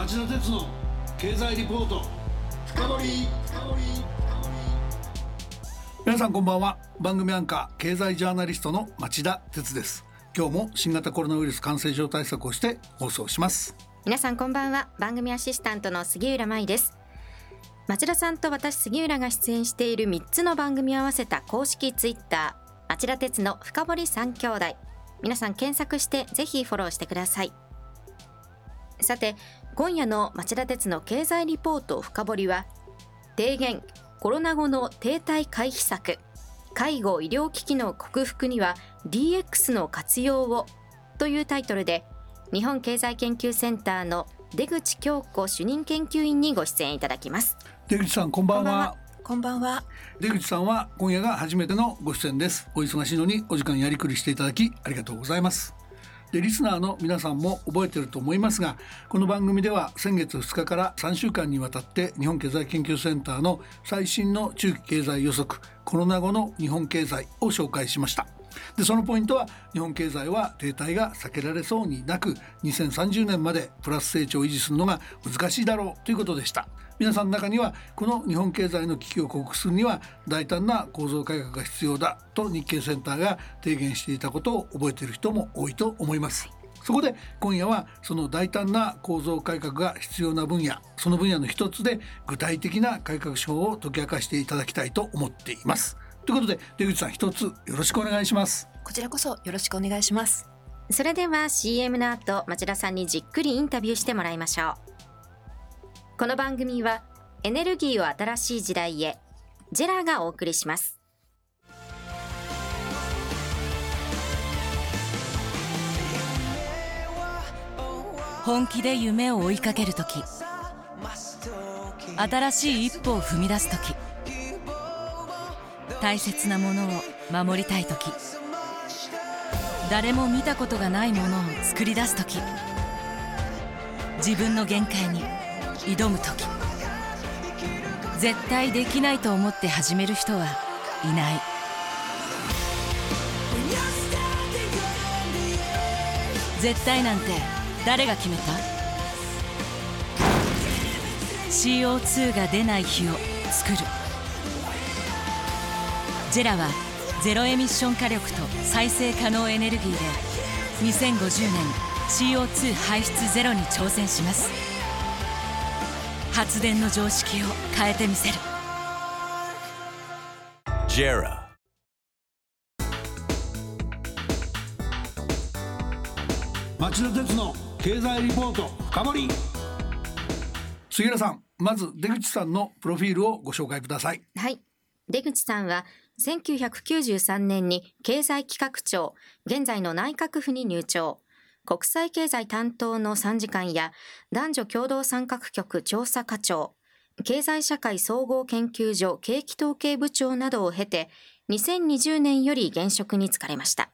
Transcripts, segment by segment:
町田鉄の経済リポート。深掘皆さんこんばんは。番組アンカー経済ジャーナリストの町田鉄です。今日も新型コロナウイルス感染症対策をして放送します。皆さんこんばんは。番組アシスタントの杉浦舞です。町田さんと私杉浦が出演している3つの番組を合わせた公式ツイッター町田鉄の深堀三兄弟。皆さん検索してぜひフォローしてください。さて今夜の町田鉄の経済リポート深掘は提言コロナ後の停滞回避策介護医療危機の克服には DX の活用をというタイトルで日本経済研究センターの出口京子主任研究員にご出演いただきます。出口さんこんばんは。こんばんは。出口さんは今夜が初めてのご出演です。お忙しいのにお時間やりくりしていただきありがとうございますでリスナーの皆さんも覚えてると思いますがこの番組では先月2日から3週間にわたって日本経済研究センターの最新の中期経済予測コロナ後の日本経済を紹介しました。でそのポイントは日本経済は停滞が避けられそうになく2030年までプラス成長を維持するのが難しいだろうということでした。皆さんの中にはこの日本経済の危機を克服するには大胆な構造改革が必要だと日経センターが提言していたことを覚えている人も多いと思います。そこで今夜はその大胆な構造改革が必要な分野その分野の一つで具体的な改革手法を解き明かしていただきたいと思っています。ということで出口さん一つよろしくお願いします。こちらこそよろしくお願いします。それでは CM の後町田さんにじっくりインタビューしてもらいましょう。この番組はエネルギーを新しい時代へジェラがお送りします。本気で夢を追いかける時新しい一歩を踏み出す時大切なものを守りたい時。誰も見たことがないものを作り出す時。自分の限界に挑む時。絶対できないと思って始める人はいない。絶対なんて誰が決めた？CO2 が出ない日を作る。ジェラはゼロエミッション火力と再生可能エネルギーで2050年 CO2 排出ゼロに挑戦します。発電の常識を変えてみせる。JERA 町田鉄の経済リポート深掘杉浦さんまず出口さんのプロフィールをご紹介ください。はい。出口さんは1993年に経済企画庁現在の内閣府に入庁国際経済担当の参事官や男女共同参画局調査課長、経済社会総合研究所景気統計部長などを経て、2020年より現職に就かれました。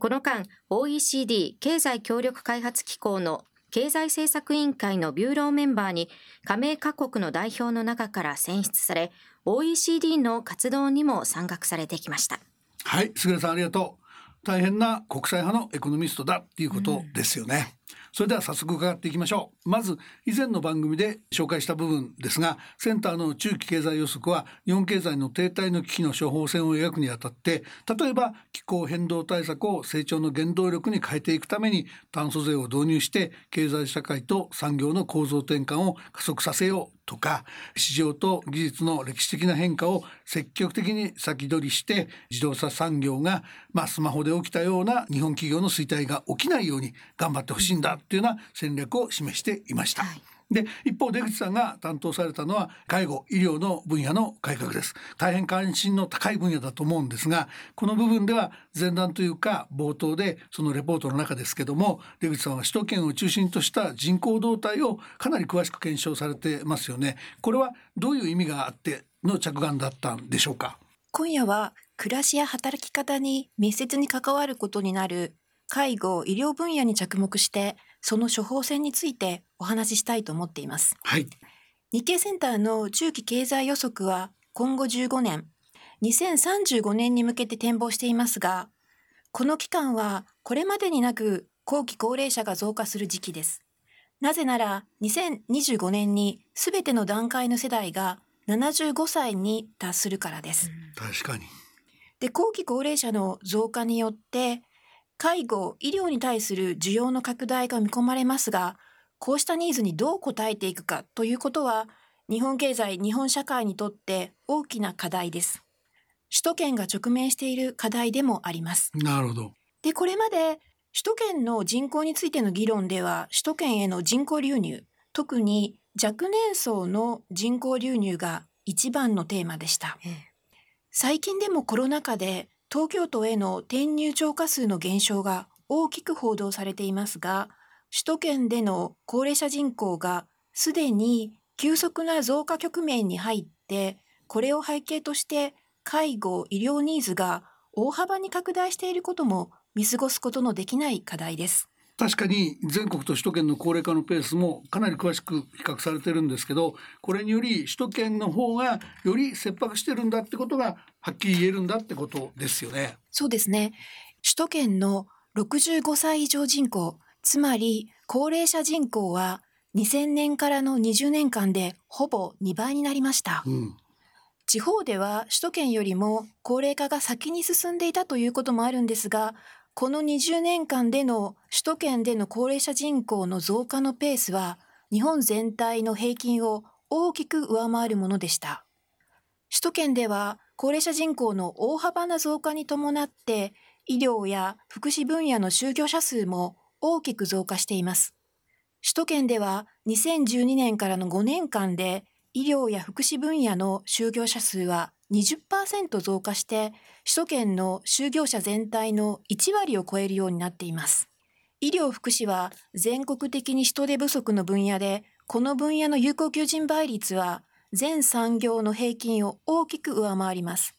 この間、OECD 経済協力開発機構の経済政策委員会のビューローメンバーに加盟各国の代表の中から選出され、OECD の活動にも参画されてきました。はい、菅さんありがとう。大変な国際派のエコノミストだっていうことですよね。それでは早速伺っていきましょう。まず以前の番組で紹介した部分ですが、センターの中期経済予測は日本経済の停滞の危機の処方箋を描くにあたって、例えば気候変動対策を成長の原動力に変えていくために炭素税を導入して経済社会と産業の構造転換を加速させようとか市場と技術の歴史的な変化を積極的に先取りして自動車産業が、まあ、スマホで起きたような日本企業の衰退が起きないように頑張ってほしいんだというような戦略を示していました。はい。で一方出口さんが担当されたのは介護医療の分野の改革です。大変関心の高い分野だと思うんですがこの部分では前段というか冒頭でそのレポートの中ですけども出口さんは首都圏を中心とした人口動態をかなり詳しく検証されてますよね。これはどういう意味があっての着眼だったんでしょうか？今夜は暮らしや働き方に密接に関わることになる介護医療分野に着目してその処方箋についてお話ししたいと思っています。はい。日経センターの中期経済予測は今後15年、2035年に向けて展望していますが、この期間はこれまでになく後期高齢者が増加する時期です。なぜなら2025年に全ての段階の世代が75歳に達するからです。確かに。で、後期高齢者の増加によって介護、医療に対する需要の拡大が見込まれますが、こうしたニーズにどう応えていくかということは、日本経済、日本社会にとって大きな課題です。首都圏が直面している課題でもあります。なるほど。で、これまで首都圏の人口についての議論では、首都圏への人口流入、特に若年層の人口流入が一番のテーマでした。最近でもコロナ禍で東京都への転入超過数の減少が大きく報道されていますが、首都圏での高齢者人口がすでに急速な増加局面に入って、これを背景として介護・医療ニーズが大幅に拡大していることも見過ごすことのできない課題です。確かに全国と首都圏の高齢化のペースもかなり詳しく比較されてるんですけどこれにより首都圏の方がより切迫してるんだってことがはっきり言えるんだってことですよね。そうですね首都圏の65歳以上人口つまり高齢者人口は2000年からの20年間でほぼ2倍になりました。うん地方では首都圏よりも高齢化が先に進んでいたということもあるんですがこの20年間での首都圏での高齢者人口の増加のペースは日本全体の平均を大きく上回るものでした。首都圏では高齢者人口の大幅な増加に伴って医療や福祉分野の就業者数も大きく増加しています。首都圏では2012年からの5年間で医療や福祉分野の就業者数は20%増加して首都圏の就業者全体の1割を超えるようになっています。医療福祉は全国的に人手不足の分野で、この分野の有効求人倍率は全産業の平均を大きく上回ります。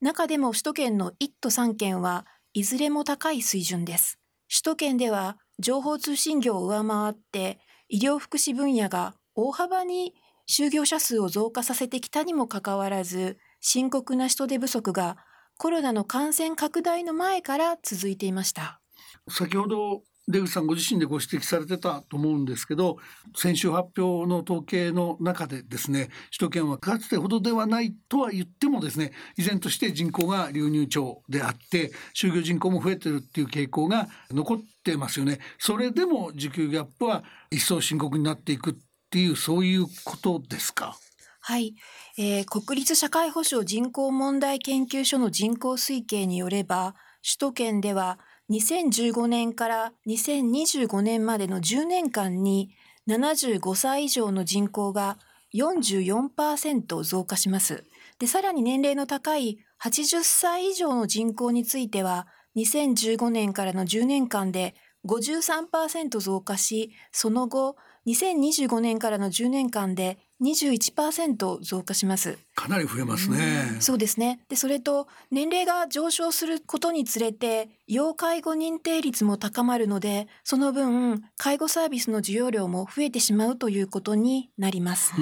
中でも首都圏の1都3県はいずれも高い水準です。首都圏では情報通信業を上回って医療福祉分野が大幅に就業者数を増加させてきたにもかかわらず、深刻な人手不足がコロナの感染拡大の前から続いていました。先ほど出口さんご自身でご指摘されてたと思うんですけど先週発表の統計の中でですね首都圏はかつてほどではないとは言ってもですね依然として人口が流入町であって就業人口も増えてるっていう傾向が残ってますよねそれでも需給ギャップは一層深刻になっていくっていうそういうことですか？はい、えー、国立社会保障人口問題研究所の人口推計によれば首都圏では2015年から2025年までの10年間に75歳以上の人口が44%増加します。で、さらに年齢の高い80歳以上の人口については2015年からの10年間で53%増加し、その後2025年からの10年間で21%増加します。かなり増えますね。そうですね。で、それと年齢が上昇することにつれて、要介護認定率も高まるので、その分、介護サービスの需要量も増えてしまうということになります。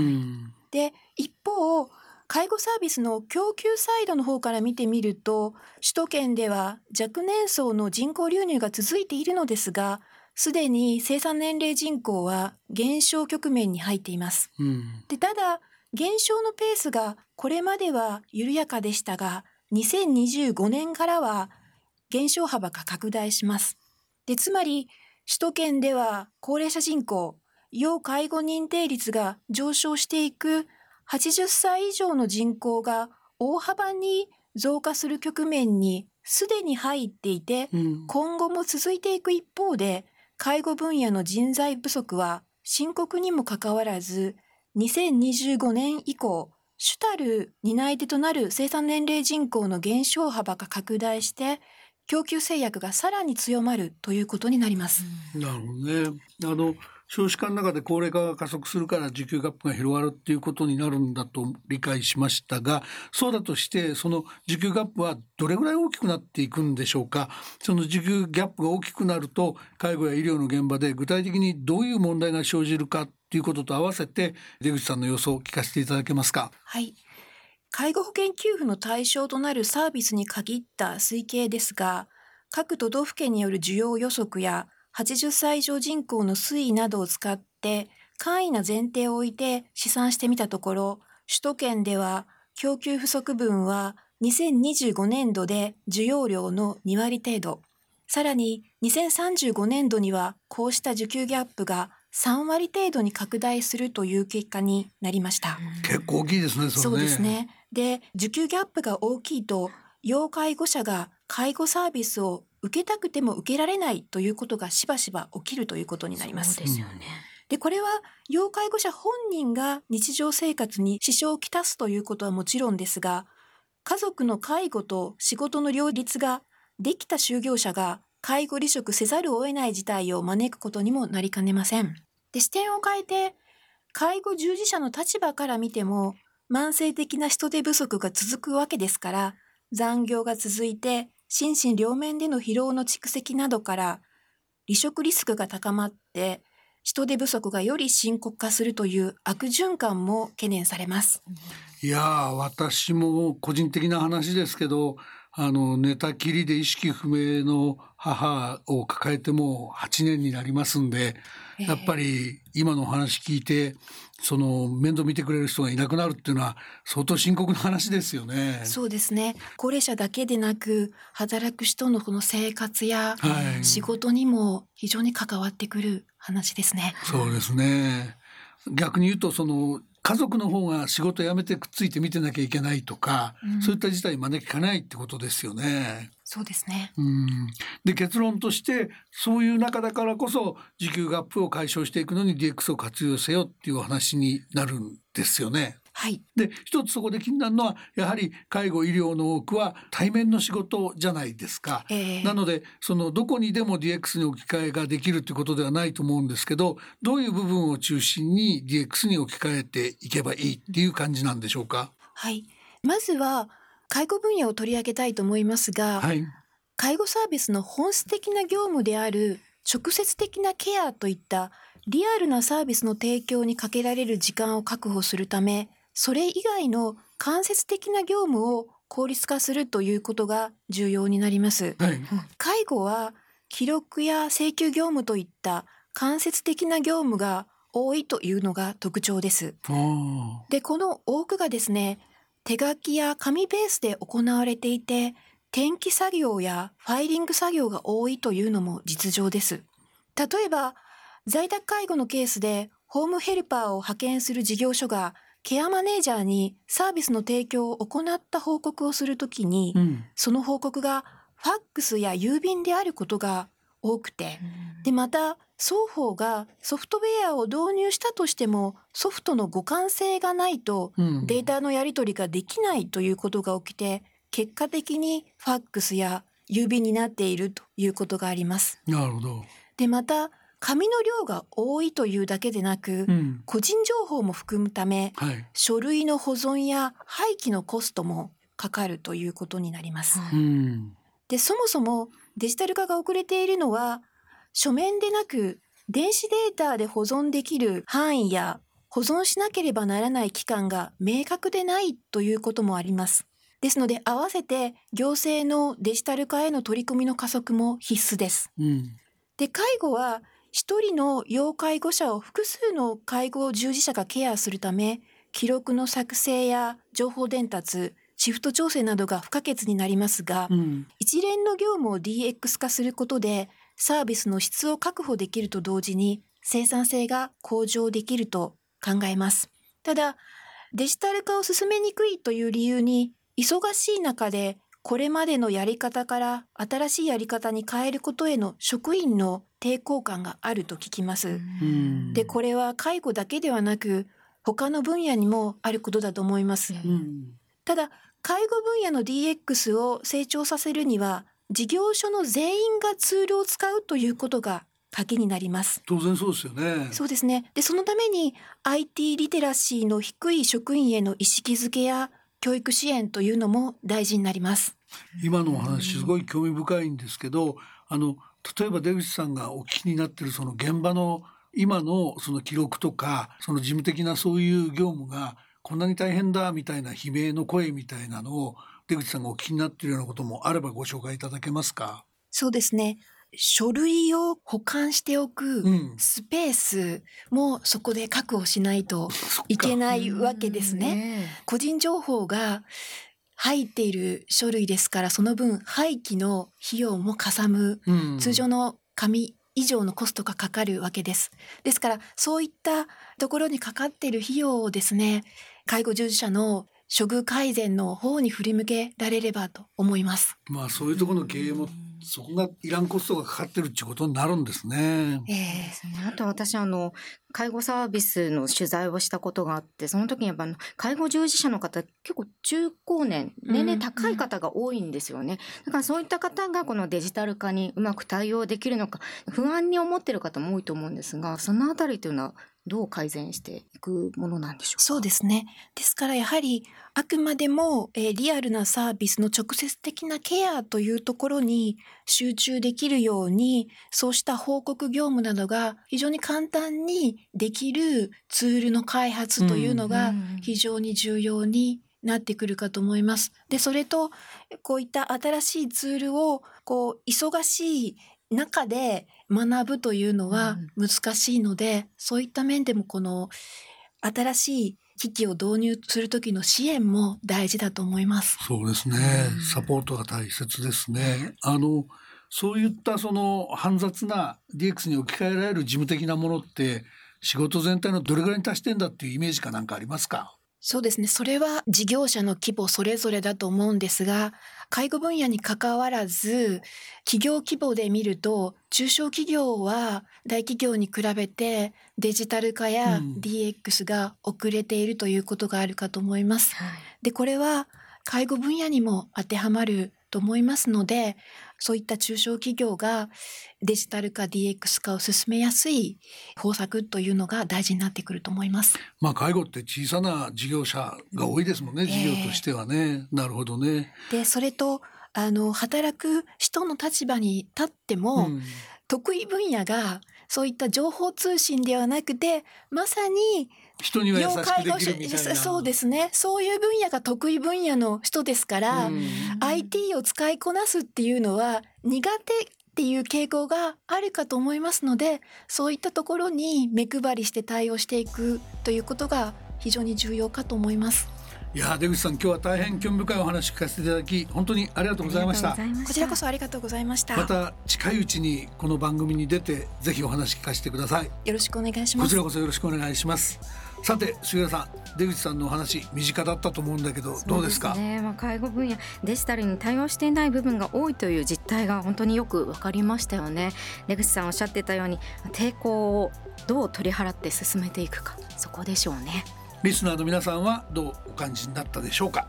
で、一方、介護サービスの供給サイドの方から見てみると、首都圏では若年層の人口流入が続いているのですが、すでに生産年齢人口は減少局面に入っています。うん、でただ減少のペースがこれまでは緩やかでしたが2025年からは減少幅が拡大します。でつまり首都圏では高齢者人口要介護認定率が上昇していく80歳以上の人口が大幅に増加する局面にすでに入っていて、うん、今後も続いていく一方で介護分野の人材不足は深刻にもかかわらず、2025年以降、主たる担い手となる生産年齢人口の減少幅が拡大して、供給制約がさらに強まるということになります。なるほどね。あの少子化の中で高齢化が加速するから需給ギャップが広がるっていうことになるんだと理解しましたがそうだとしてその需給ギャップはどれぐらい大きくなっていくんでしょうか？その需給ギャップが大きくなると介護や医療の現場で具体的にどういう問題が生じるかということと合わせて出口さんの予想を聞かせていただけますか？はい介護保険給付の対象となるサービスに限った推計ですが各都道府県による需要予測や80歳以上人口の推移などを使って簡易な前提を置いて試算してみたところ、首都圏では供給不足分は2025年度で需要量の2割程度、さらに2035年度にはこうした需給ギャップが3割程度に拡大するという結果になりました。結構大きいですね。そ、ね、うですね。で、需給ギャップが大きいと、要介護者が介護サービスを受けたくても受けられないということがしばしば起きるということになります。ですよね。で、これは要介護者本人が日常生活に支障をきたすということはもちろんですが、家族の介護と仕事の両立ができた就業者が介護離職せざるを得ない事態を招くことにもなりかねません。で、視点を変えて、介護従事者の立場から見ても、慢性的な人手不足が続くわけですから、残業が続いて、心身両面での疲労の蓄積などから、離職リスクが高まって、人手不足がより深刻化するという悪循環も懸念されます。いや私も個人的な話ですけど、あの寝たきりで意識不明の母を抱えても8年になりますんで、やっぱり今のお話聞いてその面倒見てくれる人がいなくなるっていうのは相当深刻な話ですよね。そうですね。高齢者だけでなく働く人のこの生活や仕事にも非常に関わってくる話ですね。そうですね。逆に言うとその家族の方が仕事辞めてくっついて見てなきゃいけないとか、うん、そういった事態招きかないってことですよね。そうですね。うん。で結論としてそういう中だからこそ時給ガップを解消していくのに DX を活用せよっていう話になるんですよね。はい、で一つそこで気になるのはやはり介護医療の多くは対面の仕事じゃないですか、えー、なのでそのどこにでも DX に置き換えができるということではないと思うんですけどどういう部分を中心に DX に置き換えていけばいいっていう感じなんでしょうか？はい。まずは介護分野を取り上げたいと思いますが、はい、介護サービスの本質的な業務である直接的なケアといったリアルなサービスの提供にかけられる時間を確保するためそれ以外の間接的な業務を効率化するということが重要になります。はい、介護は記録や請求業務といった間接的な業務が多いというのが特徴です。で、この多くがですね、手書きや紙ベースで行われていて、転記作業やファイリング作業が多いというのも実情です。例えば、在宅介護のケースでホームヘルパーを派遣する事業所がケアマネージャーにサービスの提供を行った報告をするときに、うん、その報告がファックスや郵便であることが多くて、うん、で、また、双方がソフトウェアを導入したとしても、ソフトの互換性がないと、データのやり取りができないということが起きて、結果的にファックスや郵便になっているということがあります。なるほど。で、また、紙の量が多いというだけでなく、うん、個人情報も含むため、はい、書類の保存や廃棄のコストもかかるということになります。うん、でそもそもデジタル化が遅れているのは書面でなく電子データで保存できる範囲や保存しなければならない期間が明確でないということもあります。ですので合わせて行政のデジタル化への取り組みの加速も必須です。うん、で介護は一人の要介護者を複数の介護従事者がケアするため、記録の作成や情報伝達、シフト調整などが不可欠になりますが、うん、一連の業務を DX 化することで、サービスの質を確保できると同時に、生産性が向上できると考えます。ただ、デジタル化を進めにくいという理由に、忙しい中でこれまでのやり方から新しいやり方に変えることへの職員の抵抗感があると聞きます。で、これは介護だけではなく、他の分野にもあることだと思います。ただ、介護分野の DX を成長させるには、事業所の全員がツールを使うということが鍵になります。当然そうですよね。そうですね。で、そのために IT リテラシーの低い職員への意識づけや教育支援というのも大事になります。今のお話すごい興味深いんですけど、あの例えば出口さんがお聞きになってるその現場の今のその記録とかその事務的なそういう業務がこんなに大変だみたいな悲鳴の声みたいなのを出口さんがお聞きになっているようなこともあればご紹介いただけますか？そうですね。書類を保管しておくスペースもそこで確保しないといけないわけですね。個人情報が入っている書類ですからその分廃棄の費用もかさむ、通常の紙以上のコストがかかるわけです。ですからそういったところにかかっている費用をですね介護従事者の処遇改善の方に振り向けられればと思います。まあそういうところの経営もそこがいらんコストがかかってるっていうことになるんですね。えー、あと私あの介護サービスの取材をしたことがあってその時にやっぱ介護従事者の方結構中高年年齢高い方が多いんですよね、だからそういった方がこのデジタル化にうまく対応できるのか不安に思ってる方も多いと思うんですがそのあたりというのはどう改善していくものなんでしょうか？そうですね。ですからやはりあくまでも、えー、リアルなサービスの直接的なケアというところに集中できるように、そうした報告業務などが非常に簡単にできるツールの開発というのが非常に重要になってくるかと思います。で、それと、こういった新しいツールを、こう、忙しい中で学ぶというのは難しいので、うん、そういった面でもこの新しい機器を導入する時の支援も大事だと思います。そうですね。サポートが大切ですね。あのそういったその煩雑な DX に置き換えられる事務的なものって仕事全体のどれぐらいに達してんだっていうイメージかなんかありますか？そうですね。それは事業者の規模それぞれだと思うんですが、介護分野に関わらず、企業規模で見ると、中小企業は大企業に比べてデジタル化や DX が遅れているということがあるかと思います。うんで、これは介護分野にも当てはまると思いますので、そういった中小企業がデジタル化 DX 化を進めやすい方策というのが大事になってくると思います。まあ介護って小さな事業者が多いですもんね、事業としてはね。なるほどね。で、それとあの働く人の立場に立っても、うん、得意分野がそういった情報通信ではなくてまさに人には優しくできるみたいな。そうですね。そういう分野が得意分野の人ですから、IT を使いこなすっていうのは苦手っていう傾向があるかと思いますのでそういったところに目配りして対応していくということが非常に重要かと思います。いや出口さん今日は大変興味深いお話聞かせていただき本当にありがとうございました。こちらこそありがとうございました。また近いうちにこの番組に出てぜひお話聞かせてください。よろしくお願いします。こちらこそよろしくお願いしますさて杉浦さん出口さんのお話身近だったと思うんだけどどうですか？ね、まあ、介護分野デジタルに対応していない部分が多いという実態が本当によく分かりましたよね。出口さんおっしゃってたように抵抗をどう取り払って進めていくかそこでしょうね。リスナーの皆さんはどうお感じになったでしょうか？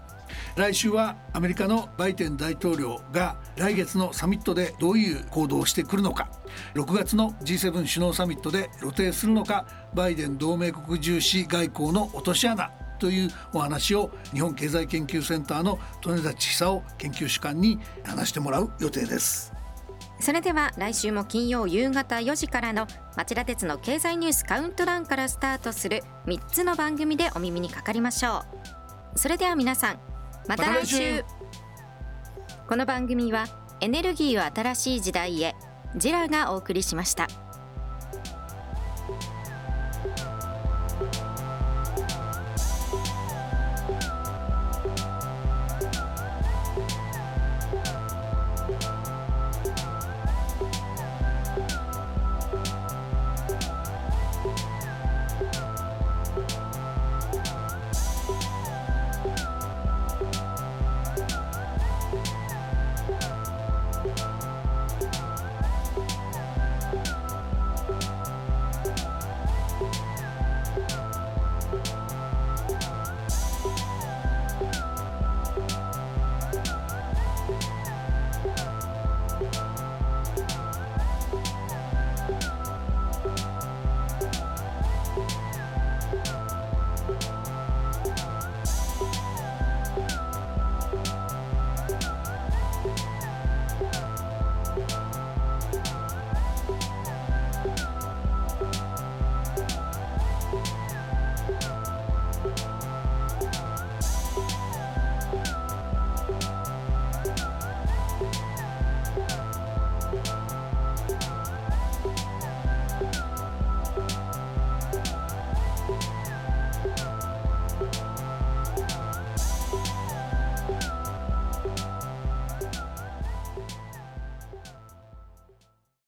来週はアメリカのバイデン大統領が来月のサミットでどういう行動をしてくるのか。6月の G7 首脳サミットで露呈するのか。バイデン同盟国重視外交の落とし穴というお話を日本経済研究センターの利根田千久夫研究主幹に話してもらう予定です。それでは来週も金曜夕方4時からの町田鉄の経済ニュースカウントダウンからスタートする3つの番組でお耳にかかりましょう。それでは皆さんまた来週この番組はエネルギーを新しい時代へジラがお送りしました。